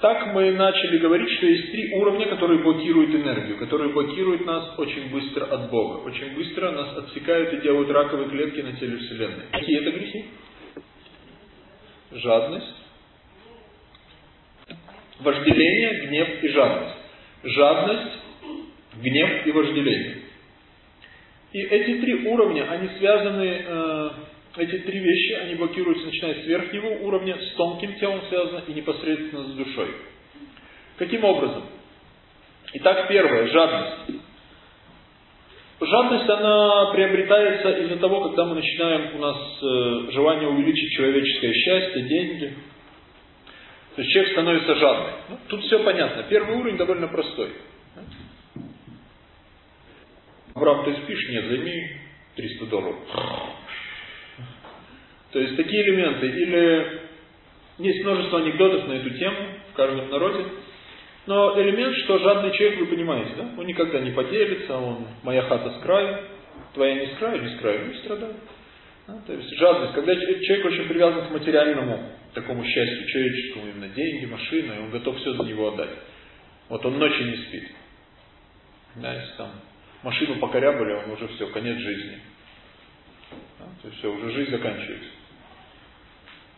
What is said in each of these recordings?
Так мы начали говорить, что есть три уровня, которые блокируют энергию, которые блокируют нас очень быстро от Бога. Очень быстро нас отсекают и делают раковые клетки на теле Вселенной. Какие это грехи? Жадность, вожделение, гнев и жадность. Жадность, гнев и вожделение. И эти три уровня, они связаны, э, эти три вещи, они блокируются, начиная с верхнего уровня, с тонким телом связано и непосредственно с душой. Каким образом? Итак, первое, жадность. Жадность, она приобретается из-за того, когда мы начинаем, у нас э, желание увеличить человеческое счастье, деньги. То есть человек становится жадным. Ну, тут все понятно. Первый уровень довольно простой. Абрам, ты спишь? Нет, займи 300 долларов. То есть такие элементы. Или есть множество анекдотов на эту тему в каждом народе. Но элемент, что жадный человек, вы понимаете, да? Он никогда не поделится, он моя хата с краю, твоя не с краю, не с краю, не страдает. Да? То есть жадность, когда человек очень привязан к материальному такому счастью, человеческому, именно деньги, машина, и он готов все за него отдать. Вот он ночи не спит. Да, если там машину покорябали, он уже все, конец жизни. Да, то есть все, уже жизнь заканчивается.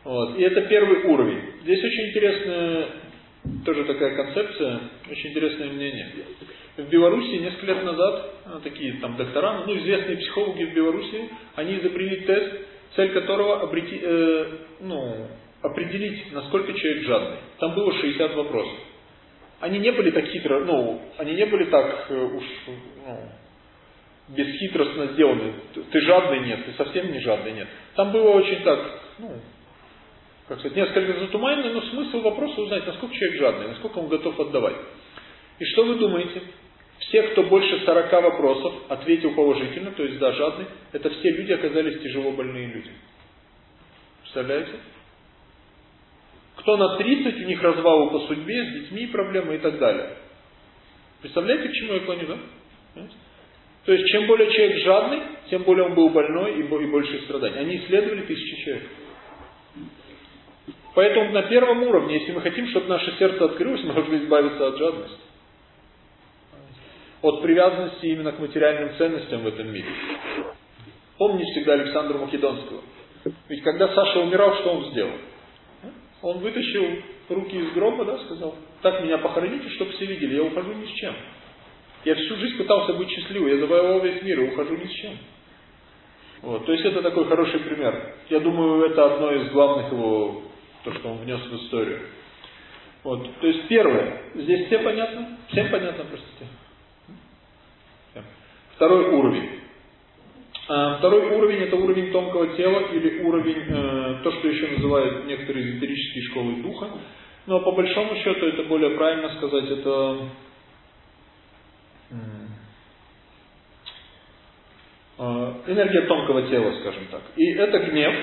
Вот. И это первый уровень. Здесь очень интересная тоже такая концепция, очень интересное мнение. В Беларуси несколько лет назад, а, такие там доктора, ну известные психологи в Беларуси, они изобрели тест, цель которого обрети, э, ну, определить, насколько человек жадный. Там было 60 вопросов они не были так хитро, ну, они не были так э, уж ну, бесхитростно сделаны. Ты жадный нет, ты совсем не жадный нет. Там было очень так, ну, как сказать, несколько затуманено, но смысл вопроса узнать, насколько человек жадный, насколько он готов отдавать. И что вы думаете? Все, кто больше 40 вопросов ответил положительно, то есть да, жадный, это все люди оказались тяжело больные люди. Представляете? Кто на 30, у них развалы по судьбе, с детьми проблемы и так далее. Представляете, к чему я клоню, да? То есть, чем более человек жадный, тем более он был больной и больше страданий. Они исследовали тысячи человек. Поэтому на первом уровне, если мы хотим, чтобы наше сердце открылось, мы должны избавиться от жадности. От привязанности именно к материальным ценностям в этом мире. Помните всегда Александра Македонского. Ведь когда Саша умирал, что он сделал? Он вытащил руки из гроба, да, сказал, так меня похороните, чтобы все видели, я ухожу ни с чем. Я всю жизнь пытался быть счастливым, я завоевал весь мир и ухожу ни с чем. Вот, то есть это такой хороший пример. Я думаю, это одно из главных его, то, что он внес в историю. Вот, то есть первое, здесь все понятно? Всем понятно, простите? Второй уровень. А, второй уровень это уровень тонкого тела или уровень, э, то, что еще называют некоторые эзотерические школы духа. Но по большому счету это более правильно сказать, это э, энергия тонкого тела, скажем так. И это гнев.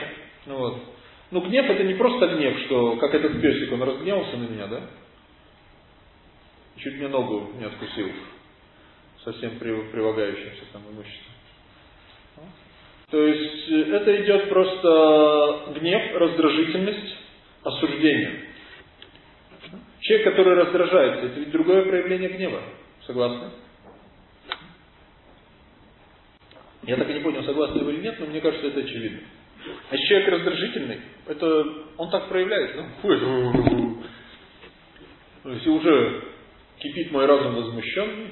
Вот. Ну гнев это не просто гнев, что как этот песик, он разгневался на меня, да? Чуть мне ногу не откусил. Совсем прилагающимся там имуществом. То есть э, это идет просто гнев, раздражительность, осуждение. Человек, который раздражается, это ведь другое проявление гнева. Согласны? Я так и не понял, согласны вы или нет, но мне кажется, это очевидно. А человек раздражительный, это он так проявляется. Ну, То есть уже кипит мой разум возмущенный,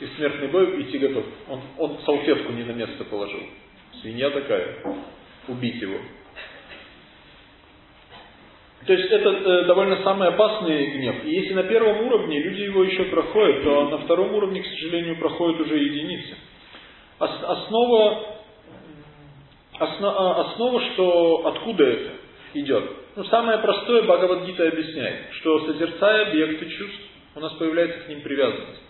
и смертный бой идти готов. Он, он салфетку не на место положил. Свинья такая. Убить его. То есть это э, довольно самый опасный гнев. И если на первом уровне люди его еще проходят, то на втором уровне, к сожалению, проходят уже единицы. Основа, а, основа что откуда это идет? Ну, самое простое Бхагавадгита объясняет, что созерцая объекты чувств, у нас появляется к ним привязанность.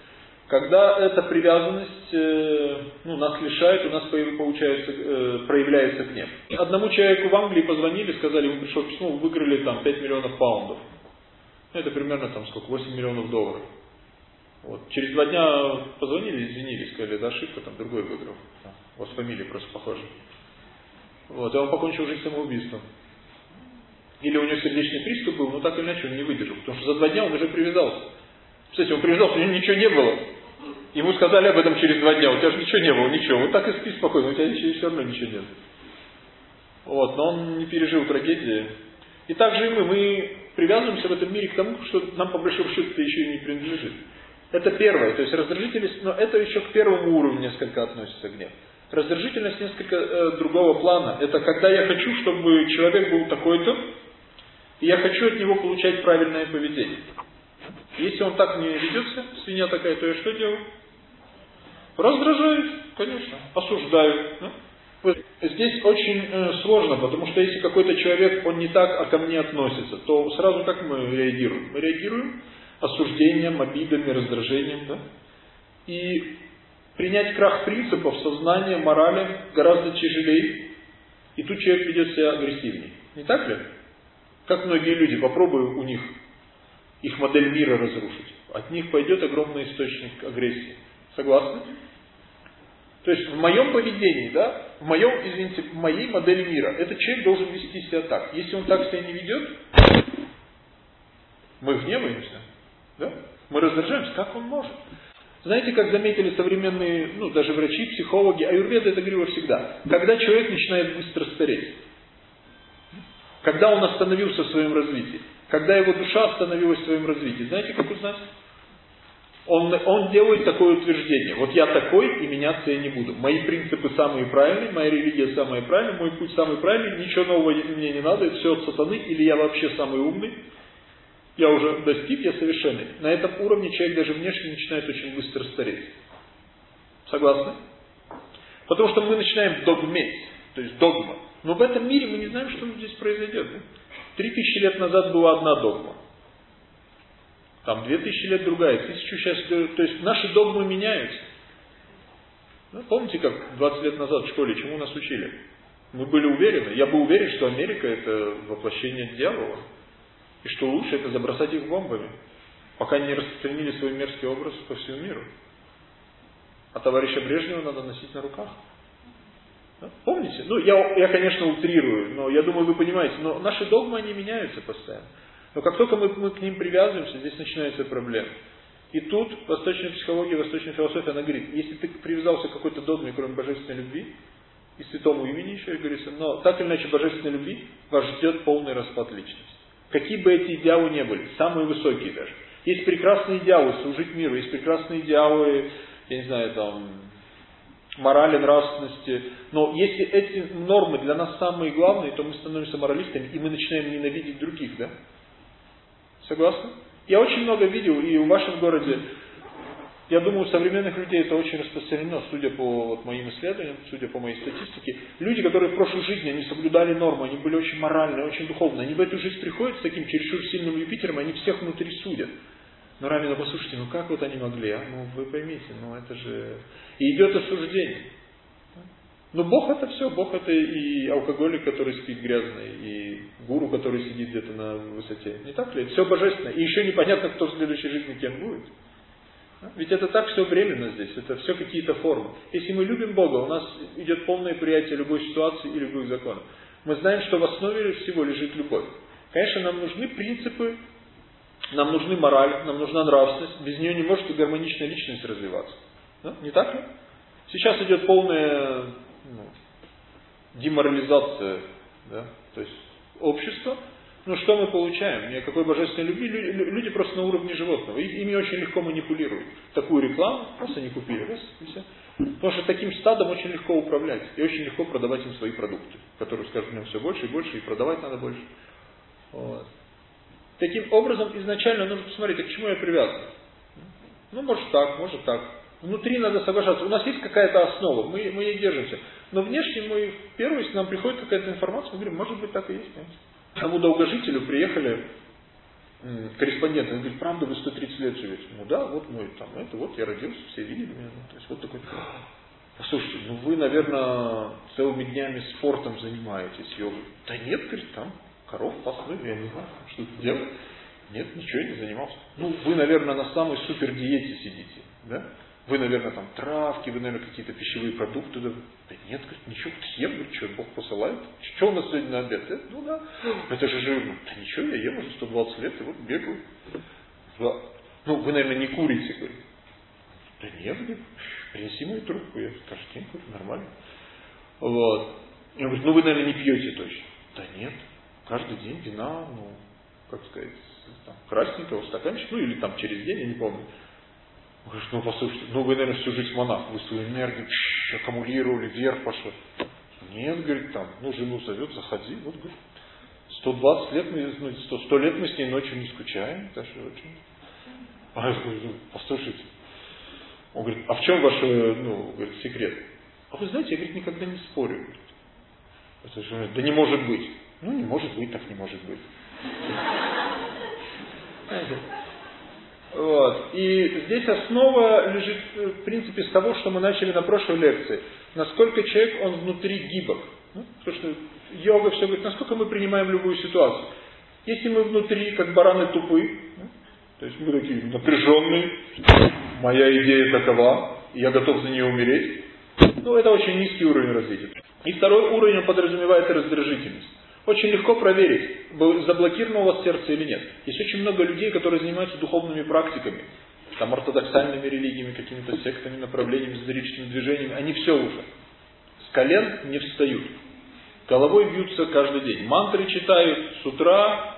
Когда эта привязанность э, ну, нас лишает, у нас получается, э, проявляется гнев. Одному человеку в Англии позвонили, сказали, ему пришло письмо, вы выиграли там 5 миллионов паундов. Ну, это примерно там сколько, 8 миллионов долларов. Вот. Через два дня позвонили, извинились, сказали, это ошибка, там другой выиграл. У вас фамилия просто похожа. Вот, и он покончил жизнь самоубийством. Или у него сердечный приступ был, но так или иначе он не выдержал. Потому что за два дня он уже привязался. Кстати, он привязался, у него ничего не было. Ему сказали об этом через два дня, у тебя же ничего не было, ничего. Вот так и спи спокойно, у тебя ничего, все равно ничего нет. Вот, но он не пережил трагедии. И так же и мы, мы привязываемся в этом мире к тому, что нам по большому счету еще и не принадлежит. Это первое, то есть раздражительность, но это еще к первому уровню несколько относится гнев. Раздражительность несколько э, другого плана. Это когда я хочу, чтобы человек был такой-то, и я хочу от него получать правильное поведение. Если он так не ведется, свинья такая, то я что делаю? Раздражаюсь, конечно, осуждаю. Да? Здесь очень э, сложно, потому что если какой-то человек, он не так а ко мне относится, то сразу как мы реагируем? Мы реагируем осуждением, обидами, раздражением. Да? И принять крах принципов, сознания, морали гораздо тяжелее. И тут человек ведет себя агрессивнее. Не так ли? Как многие люди, попробую у них их модель мира разрушить. От них пойдет огромный источник агрессии. Согласны? То есть в моем поведении, да, в моем, извините, в моей модели мира, этот человек должен вести себя так. Если он так себя не ведет, мы гневаемся, да? мы раздражаемся, как он может. Знаете, как заметили современные, ну, даже врачи, психологи, аюрведа это говорила всегда. Когда человек начинает быстро стареть, когда он остановился в своем развитии, когда его душа остановилась в своем развитии, знаете, как узнать? Он, он делает такое утверждение. Вот я такой, и меняться я не буду. Мои принципы самые правильные, моя религия самая правильная, мой путь самый правильный, ничего нового мне не надо, это все от сатаны, или я вообще самый умный. Я уже достиг, я совершенный. На этом уровне человек даже внешне начинает очень быстро стареть. Согласны? Потому что мы начинаем догметь, то есть догма. Но в этом мире мы не знаем, что здесь произойдет. Три тысячи лет назад была одна догма. Там две тысячи лет другая, тысячу сейчас... То есть наши догмы меняются. Ну, помните, как 20 лет назад в школе, чему нас учили? Мы были уверены, я был уверен, что Америка это воплощение дьявола. И что лучше это забросать их бомбами, пока не распространили свой мерзкий образ по всему миру. А товарища Брежнева надо носить на руках. Помните? Ну, я, я, конечно, утрирую, но я думаю, вы понимаете, но наши догмы, они меняются постоянно. Но как только мы, мы к ним привязываемся, здесь начинается проблема. И тут восточная психология, восточная философия, она говорит, если ты привязался к какой-то догме, кроме божественной любви, и святому имени еще, и говорится, но так или иначе божественной любви вас ждет полный распад личности. Какие бы эти идеалы не были, самые высокие даже. Есть прекрасные идеалы служить миру, есть прекрасные идеалы, я не знаю, там, морали, нравственности. Но если эти нормы для нас самые главные, то мы становимся моралистами, и мы начинаем ненавидеть других, да? Согласны? Я очень много видел, и в вашем городе, я думаю, у современных людей это очень распространено, судя по вот, моим исследованиям, судя по моей статистике. Люди, которые в прошлой жизни, они соблюдали нормы, они были очень моральные, очень духовные. Они в эту жизнь приходят с таким чересчур сильным Юпитером, они всех внутри судят. Ну, Рамина, послушайте, ну как вот они могли, а? Ну, вы поймите, ну это же... И идет осуждение. Но Бог это все, Бог это и алкоголик, который спит грязный, и гуру, который сидит где-то на высоте. Не так ли? Все божественно. И еще непонятно, кто в следующей жизни кем будет. Ведь это так все временно здесь, это все какие-то формы. Если мы любим Бога, у нас идет полное приятие любой ситуации и любых законов. Мы знаем, что в основе всего лежит любовь. Конечно, нам нужны принципы, нам нужны мораль, нам нужна нравственность. Без нее не может и гармоничная личность развиваться. Да? Не так ли? Сейчас идет полная ну, деморализация, да, то есть общество. Ну что мы получаем? Никакой божественной любви. Люди просто на уровне животного. ими очень легко манипулируют. Такую рекламу просто не купили. Раз, и все. Потому что таким стадом очень легко управлять. И очень легко продавать им свои продукты, которые с каждым все больше и больше, и продавать надо больше. Вот. Таким образом, изначально нужно посмотреть, а к чему я привязан. Ну, может так, может так. Внутри надо соглашаться. У нас есть какая-то основа, мы, мы ей держимся. Но внешне мы, первое, если нам приходит какая-то информация, мы говорим, может быть так и есть. Нет? Тому долгожителю приехали корреспонденты, он говорит, правда, вы 130 лет живете? Ну да, вот мой там, это вот я родился, все видели меня. Ну, то есть вот такой Послушайте, ну вы, наверное, целыми днями спортом занимаетесь, йогой. Да нет, говорит, там коров пасли, я не знаю, что это делать. Нет, ничего я не занимался. Ну, вы, наверное, на самой супер диете сидите, да? Вы, наверное, там травки, вы, наверное, какие-то пищевые продукты. Да, да нет, говорит, ничего, ем, говорит, что, Бог посылает. Что у нас сегодня на обед? Это, ну да, это же жирно. Да ничего, я ем уже 120 лет, и вот бегаю. Да. Ну, вы, наверное, не курите, говорит. Да нет, говорит, принеси мою трубку, я каждый день курю, нормально. Вот. Он говорит, ну вы, наверное, не пьете точно. Да нет, каждый день вина, ну, как сказать, там, красненького стаканчик, ну или там через день, я не помню. Он говорит, ну послушайте, ну вы, наверное, всю жизнь монах, вы свою энергию пш, аккумулировали, вверх пошли. Нет, говорит, там, ну жену зовет, заходи, вот, говорит, 120 лет мы, ну, 100, 100 лет мы с ней ночью не скучаем, даже очень. А я говорю, ну, послушайте. Он говорит, а в чем ваш, ну, говорит, секрет? А вы знаете, я, говорит, никогда не спорю. Говорит. Это же, да не может быть. Ну, не может быть, так не может быть. Вот. И здесь основа лежит, в принципе, с того, что мы начали на прошлой лекции. Насколько человек, он внутри гибок. Ну, потому что йога все говорит, насколько мы принимаем любую ситуацию. Если мы внутри, как бараны тупы, ну, то есть мы такие напряженные, моя идея такова, я готов за нее умереть, ну, это очень низкий уровень развития. И второй уровень он подразумевает раздражительность. Очень легко проверить, заблокировано у вас сердце или нет. Есть очень много людей, которые занимаются духовными практиками, там ортодоксальными религиями, какими-то сектами, направлениями, эзотерическими движениями. Они все уже. С колен не встают. Головой бьются каждый день. Мантры читают с утра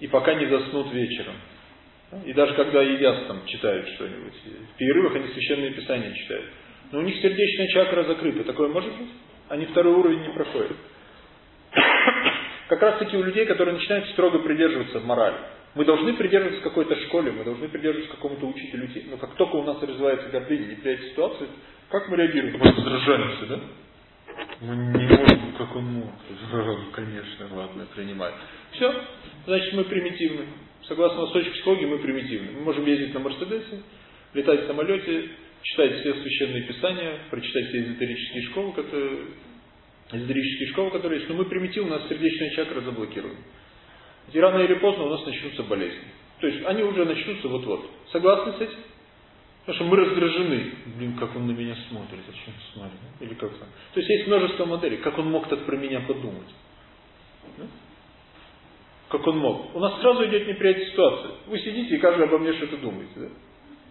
и пока не заснут вечером. И даже когда едят, там читают что-нибудь. В перерывах они священные писания читают. Но у них сердечная чакра закрыта. Такое может быть? Они второй уровень не проходят. Как раз таки у людей, которые начинают строго придерживаться морали. Мы должны придерживаться какой-то школе, мы должны придерживаться какому-то учителю. Но как только у нас развивается гордыня, неприятие ситуации, как мы реагируем? Мы раздражаемся, да? Мы не можем, как он мог. Конечно, ладно, принимай. Все, значит мы примитивны. Согласно восточной психологии, мы примитивны. Мы можем ездить на Мерседесе, летать в самолете, читать все священные писания, прочитать все эзотерические школы, которые, эзотерические школы, которые есть, но мы примитивно, у нас сердечная чакра заблокирована. И рано или поздно у нас начнутся болезни. То есть они уже начнутся вот-вот. Согласны с этим? Потому что мы раздражены. Блин, как он на меня смотрит, зачем смотрит? Или как то есть есть множество моделей. Как он мог так про меня подумать? Да? Как он мог? У нас сразу идет неприятие ситуации. Вы сидите и каждый обо мне что-то думаете. Да?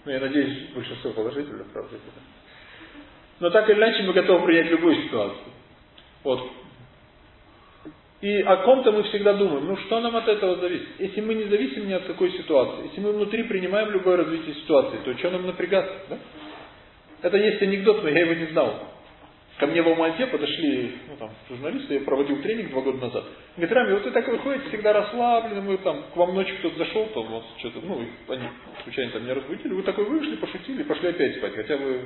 Ну, я надеюсь, большинство положительных, правда. Но так или иначе мы готовы принять любую ситуацию. Вот. И о ком-то мы всегда думаем, ну что нам от этого зависит? Если мы не зависим ни от какой ситуации, если мы внутри принимаем любое развитие ситуации, то что нам напрягаться? Да? Это есть анекдот, но я его не знал. Ко мне в Алмате подошли ну, там, журналисты, я проводил тренинг два года назад. Говорит, Рами, вот вы так выходите всегда расслаблены, мы там, к вам ночью кто-то зашел, то вот что-то, ну, они случайно там не разбудили, вы такой вышли, пошутили, пошли опять спать, хотя вы,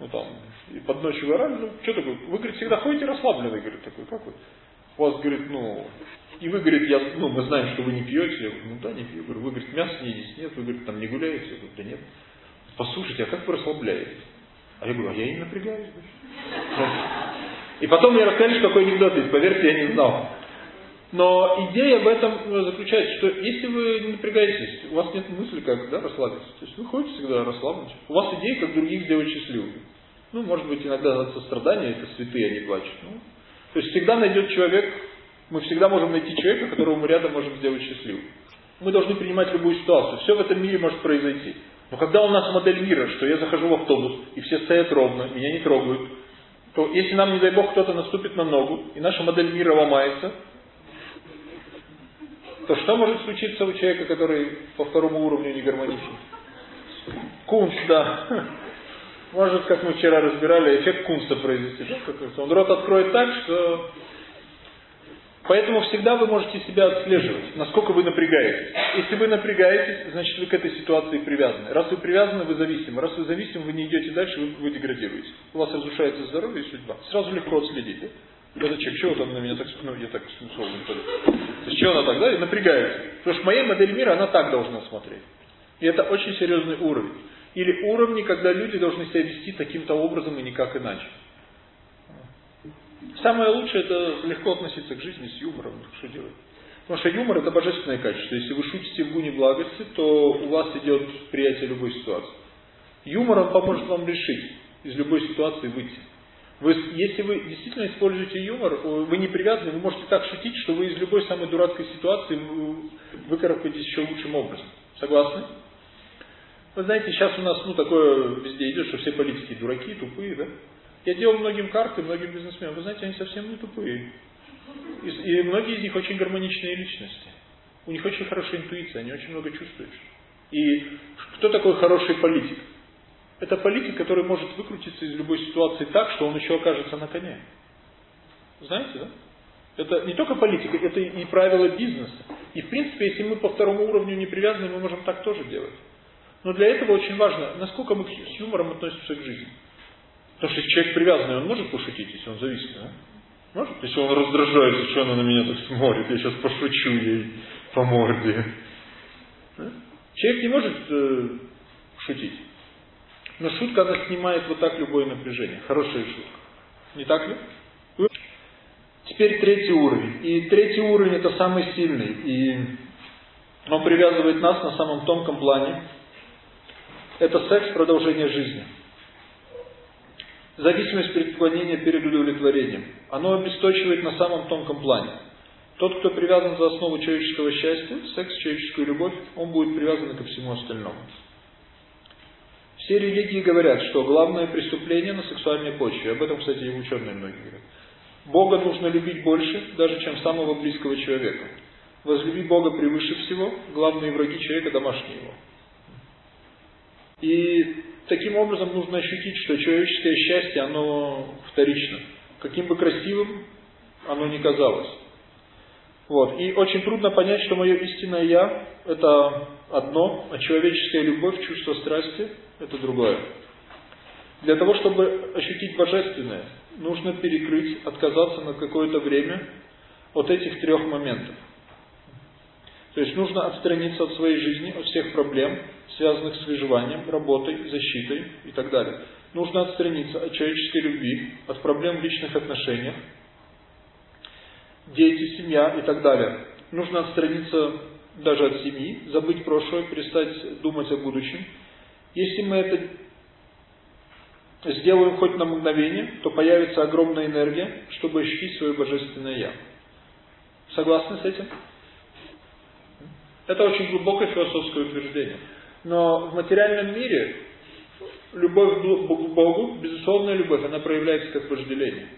ну там, и под ночью вы орали, ну, что такое, вы, говорит, всегда ходите расслаблены, говорит, такой, как вы? У вас, говорит, ну, и вы, говорит, я, ну, мы знаем, что вы не пьете, я говорю, ну да, не пью, говорю, вы, говорит, мясо не едите, нет, вы, говорит, там не гуляете, я говорю, да нет. Послушайте, а как вы расслабляетесь? А я говорю, а я и не напрягаюсь. И потом мне рассказали, что такой анекдот есть, поверьте, я не знал. Но идея в этом э, заключается, что если вы не напрягаетесь, у вас нет мысли, как да, расслабиться. То есть вы ходите всегда расслаблены. У вас идея, как других сделать счастливыми. Ну, может быть, иногда от сострадания, это святые, они плачут. Ну, то есть всегда найдет человек, мы всегда можем найти человека, которого мы рядом можем сделать счастливым. Мы должны принимать любую ситуацию. Все в этом мире может произойти. Но когда у нас модель мира, что я захожу в автобус, и все стоят ровно, меня не трогают, то если нам, не дай Бог, кто-то наступит на ногу, и наша модель мира ломается, то что может случиться у человека, который по второму уровню не гармоничен? Кунс, да. Может, как мы вчера разбирали, эффект кунста произвести. Он рот откроет так, что Поэтому всегда вы можете себя отслеживать, насколько вы напрягаетесь. Если вы напрягаетесь, значит вы к этой ситуации привязаны. Раз вы привязаны, вы зависимы. Раз вы зависимы, вы не идете дальше, вы, вы деградируете. У вас разрушается здоровье и судьба. Сразу легко отследить. Да? Да зачем? Чего там на меня так, ну, я так подаю. То есть, чего она так, да? И напрягается. Потому что моя модель мира, она так должна смотреть. И это очень серьезный уровень. Или уровни, когда люди должны себя вести таким-то образом и никак иначе. Самое лучшее это легко относиться к жизни с юмором. Что делать? Потому что юмор это божественное качество. Если вы шутите в гуне благости, то у вас идет приятие любой ситуации. Юмор, он поможет вам решить из любой ситуации выйти. Вы, если вы действительно используете юмор, вы не привязаны, вы можете так шутить, что вы из любой самой дурацкой ситуации выкарабкаетесь еще лучшим образом. Согласны? Вы знаете, сейчас у нас ну, такое везде идет, что все политики дураки, тупые, да? Я делал многим карты, многим бизнесменам. Вы знаете, они совсем не тупые. И, и многие из них очень гармоничные личности. У них очень хорошая интуиция, они очень много чувствуют. И кто такой хороший политик? Это политик, который может выкрутиться из любой ситуации так, что он еще окажется на коне. Знаете, да? Это не только политика, это и правила бизнеса. И в принципе, если мы по второму уровню не привязаны, мы можем так тоже делать. Но для этого очень важно, насколько мы с юмором относимся к жизни. Потому что если человек привязанный, он может пошутить, если он зависит, да? Может? Если он раздражается, что она на меня так смотрит, я сейчас пошучу ей по морде. Да? Человек не может э, шутить. Но шутка, она снимает вот так любое напряжение. Хорошая шутка. Не так ли? Теперь третий уровень. И третий уровень это самый сильный. И он привязывает нас на самом тонком плане. Это секс продолжения жизни. Зависимость преклонения перед удовлетворением. Оно обесточивает на самом тонком плане. Тот, кто привязан за основу человеческого счастья, секс, человеческую любовь, он будет привязан ко всему остальному. Все религии говорят, что главное преступление на сексуальной почве. Об этом, кстати, и ученые многие говорят. Бога нужно любить больше, даже чем самого близкого человека. Возлюби Бога превыше всего, главные враги человека домашние его. И таким образом нужно ощутить, что человеческое счастье, оно вторично. Каким бы красивым оно ни казалось. Вот. И очень трудно понять, что мое истинное «я» – это одно, а человеческая любовь, чувство страсти – это другое. Для того, чтобы ощутить божественное, нужно перекрыть, отказаться на какое-то время от этих трех моментов. То есть нужно отстраниться от своей жизни, от всех проблем, связанных с выживанием, работой, защитой и так далее. Нужно отстраниться от человеческой любви, от проблем в личных отношениях, дети, семья и так далее. Нужно отстраниться даже от семьи, забыть прошлое, перестать думать о будущем. Если мы это сделаем хоть на мгновение, то появится огромная энергия, чтобы ощутить свое божественное Я. Согласны с этим? Это очень глубокое философское утверждение. Но в материальном мире любовь к Богу, безусловная любовь, она проявляется как вожделение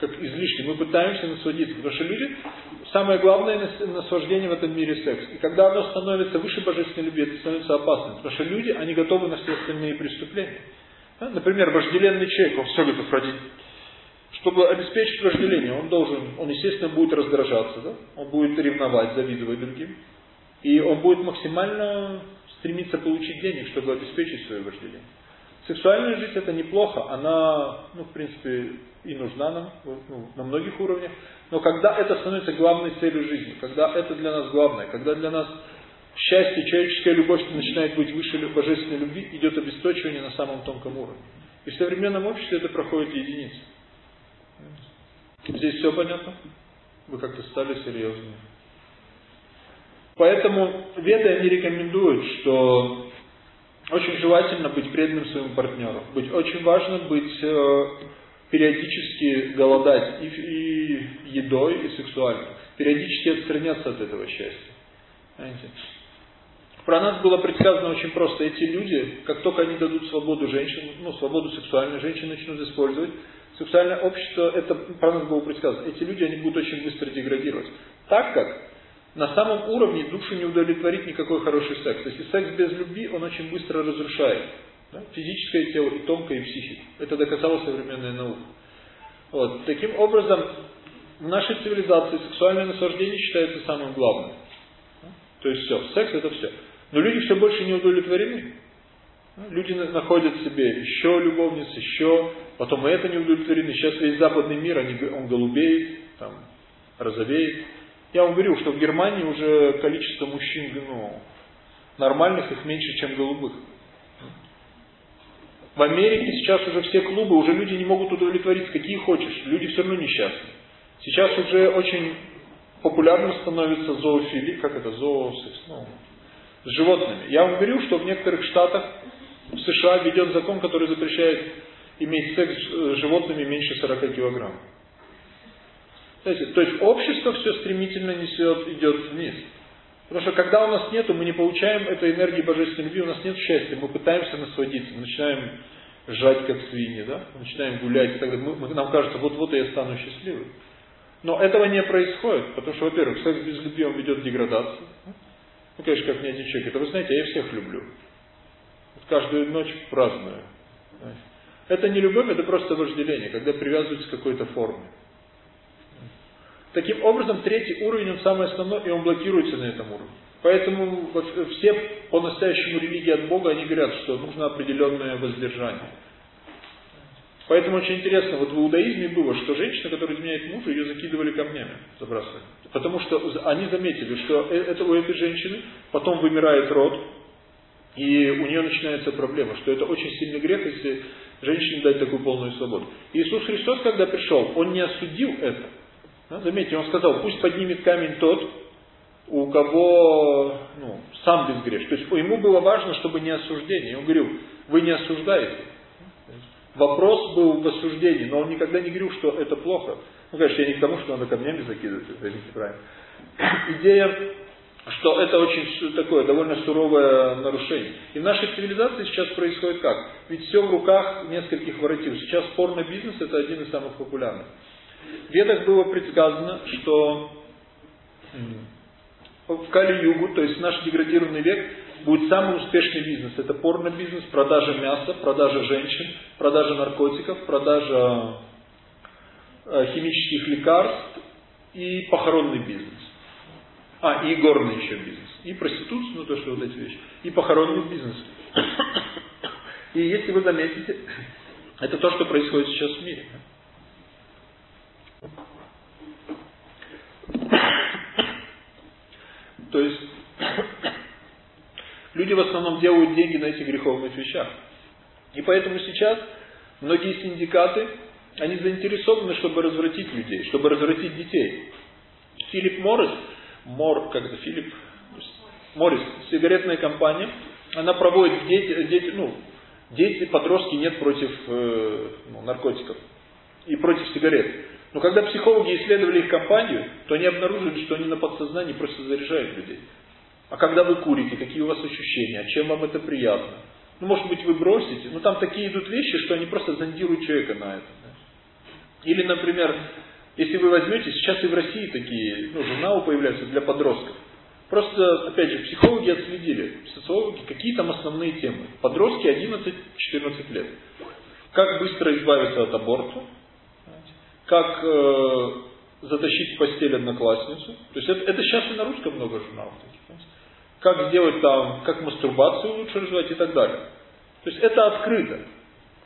как излишне. Мы пытаемся насладиться, потому что люди, самое главное наслаждение в этом мире секс. И когда оно становится выше божественной любви, это становится опасным, потому что люди, они готовы на все остальные преступления. Например, вожделенный человек, он все готов ради... Чтобы обеспечить вожделение, он должен, он, естественно, будет раздражаться, да? он будет ревновать, завидовать другим. И он будет максимально стремиться получить денег, чтобы обеспечить свое вожделение. Сексуальная жизнь это неплохо, она, ну, в принципе, и нужна нам ну, на многих уровнях. Но когда это становится главной целью жизни, когда это для нас главное, когда для нас счастье, человеческая любовь начинает быть выше божественной любви, идет обесточивание на самом тонком уровне. И в современном обществе это проходит единицы. Здесь все понятно? Вы как-то стали серьезнее. Поэтому веды они рекомендуют, что очень желательно быть преданным своему партнеру. Быть очень важно быть э, периодически голодать и, и едой, и сексуально. Периодически отстраняться от этого счастья. Понимаете? Про нас было предсказано очень просто. Эти люди, как только они дадут свободу женщинам, ну, свободу сексуальной, женщины начнут использовать, сексуальное общество, это про нас было предсказано. Эти люди, они будут очень быстро деградировать. Так как на самом уровне душу не удовлетворит никакой хороший секс. Если секс без любви, он очень быстро разрушает. Да? Физическое тело, и тонкое, и психику. Это доказала современная наука. Вот. Таким образом, в нашей цивилизации сексуальное наслаждение считается самым главным. То есть все, секс это все. Но люди все больше не удовлетворены. Люди находят себе еще любовниц, еще, потом и это не удовлетворены. Сейчас весь западный мир, он голубеет, там, розовеет. Я вам говорил, что в Германии уже количество мужчин ну, нормальных их меньше, чем голубых. В Америке сейчас уже все клубы, уже люди не могут удовлетвориться, какие хочешь. Люди все равно несчастны. Сейчас уже очень популярным становится зоофилия, как это, зоосекс, ну, с животными. Я вам говорю, что в некоторых штатах в США введен закон, который запрещает иметь секс с животными меньше 40 килограмм. Знаете, то есть общество все стремительно несет, идет вниз. Потому что когда у нас нету, мы не получаем этой энергии божественной любви, у нас нет счастья, мы пытаемся насладиться, мы начинаем жать как свиньи, да? мы начинаем гулять и далее. Мы, мы, нам кажется, вот-вот я стану счастливым. Но этого не происходит, потому что, во-первых, секс без любви он ведет к деградации. Ну, конечно, как ни один человек. Это вы знаете, я всех люблю. Вот каждую ночь праздную. Это не любовь, это просто вожделение, когда привязываются к какой-то форме. Таким образом, третий уровень, он самый основной, и он блокируется на этом уровне. Поэтому вот все по-настоящему религии от Бога, они говорят, что нужно определенное воздержание. Поэтому очень интересно, вот в иудаизме было, что женщина, которая изменяет мужа, ее закидывали камнями, забрасывали. Потому что они заметили, что э, это, у этой женщины потом вымирает род, и у нее начинается проблема, что это очень сильный грех, если женщине дать такую полную свободу. Иисус Христос, когда пришел, Он не осудил это. Заметьте, Он сказал, пусть поднимет камень тот, у кого ну, сам безгреш. То есть ему было важно, чтобы не осуждение. Он говорил, вы не осуждаете. Вопрос был в осуждении, но он никогда не говорил, что это плохо. Ну, конечно, я не к тому, что надо камнями закидывать. Идея, что это очень такое довольно суровое нарушение. И в нашей цивилизации сейчас происходит как? Ведь все в руках нескольких воротил. Сейчас порно-бизнес это один из самых популярных. В Ведах было предсказано, что в Кали-Югу, то есть наш деградированный век, будет самый успешный бизнес. Это порно-бизнес, продажа мяса, продажа женщин, продажа наркотиков, продажа э, химических лекарств и похоронный бизнес. А, и горный еще бизнес. И проституция, ну то, что вот эти вещи. И похоронный бизнес. И если вы заметите, это то, что происходит сейчас в мире. То есть люди в основном делают деньги на этих греховных вещах. И поэтому сейчас многие синдикаты, они заинтересованы, чтобы развратить людей, чтобы развратить детей. Филипп Моррис, Мор, как это, Филипп Моррис, сигаретная компания, она проводит дети, дети ну, дети, подростки нет против э, ну, наркотиков и против сигарет. Но когда психологи исследовали их компанию, то они обнаружили, что они на подсознании просто заряжают людей. А когда вы курите, какие у вас ощущения, чем вам это приятно? Ну, может быть, вы бросите, но там такие идут вещи, что они просто зондируют человека на это. Или, например, если вы возьмете, сейчас и в России такие ну, журналы появляются для подростков. Просто, опять же, психологи отследили, социологи, какие там основные темы. Подростки 11-14 лет. Как быстро избавиться от аборта, как э, затащить в постель одноклассницу. То есть это, это сейчас и на русском много журналов. Как сделать там, как мастурбацию лучше развивать и так далее. То есть это открыто.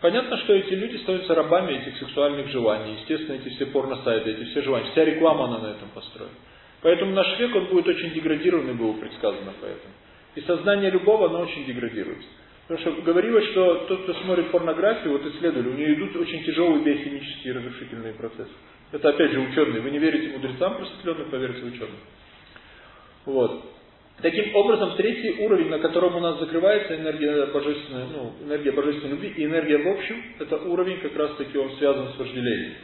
Понятно, что эти люди становятся рабами этих сексуальных желаний. Естественно, эти все порно-сайты, эти все желания. Вся реклама она на этом построена. Поэтому наш век, он будет очень деградированный, было предсказано поэтому. И сознание любого, оно очень деградируется. Потому что говорилось, что тот, кто смотрит порнографию, вот исследовали, у нее идут очень тяжелые биохимические разрушительные процессы. Это опять же ученые. Вы не верите мудрецам просветленным, поверьте ученым. Вот. Таким образом, третий уровень, на котором у нас закрывается энергия божественной, ну, энергия божественной любви и энергия в общем, это уровень как раз таки он связан с вожделением.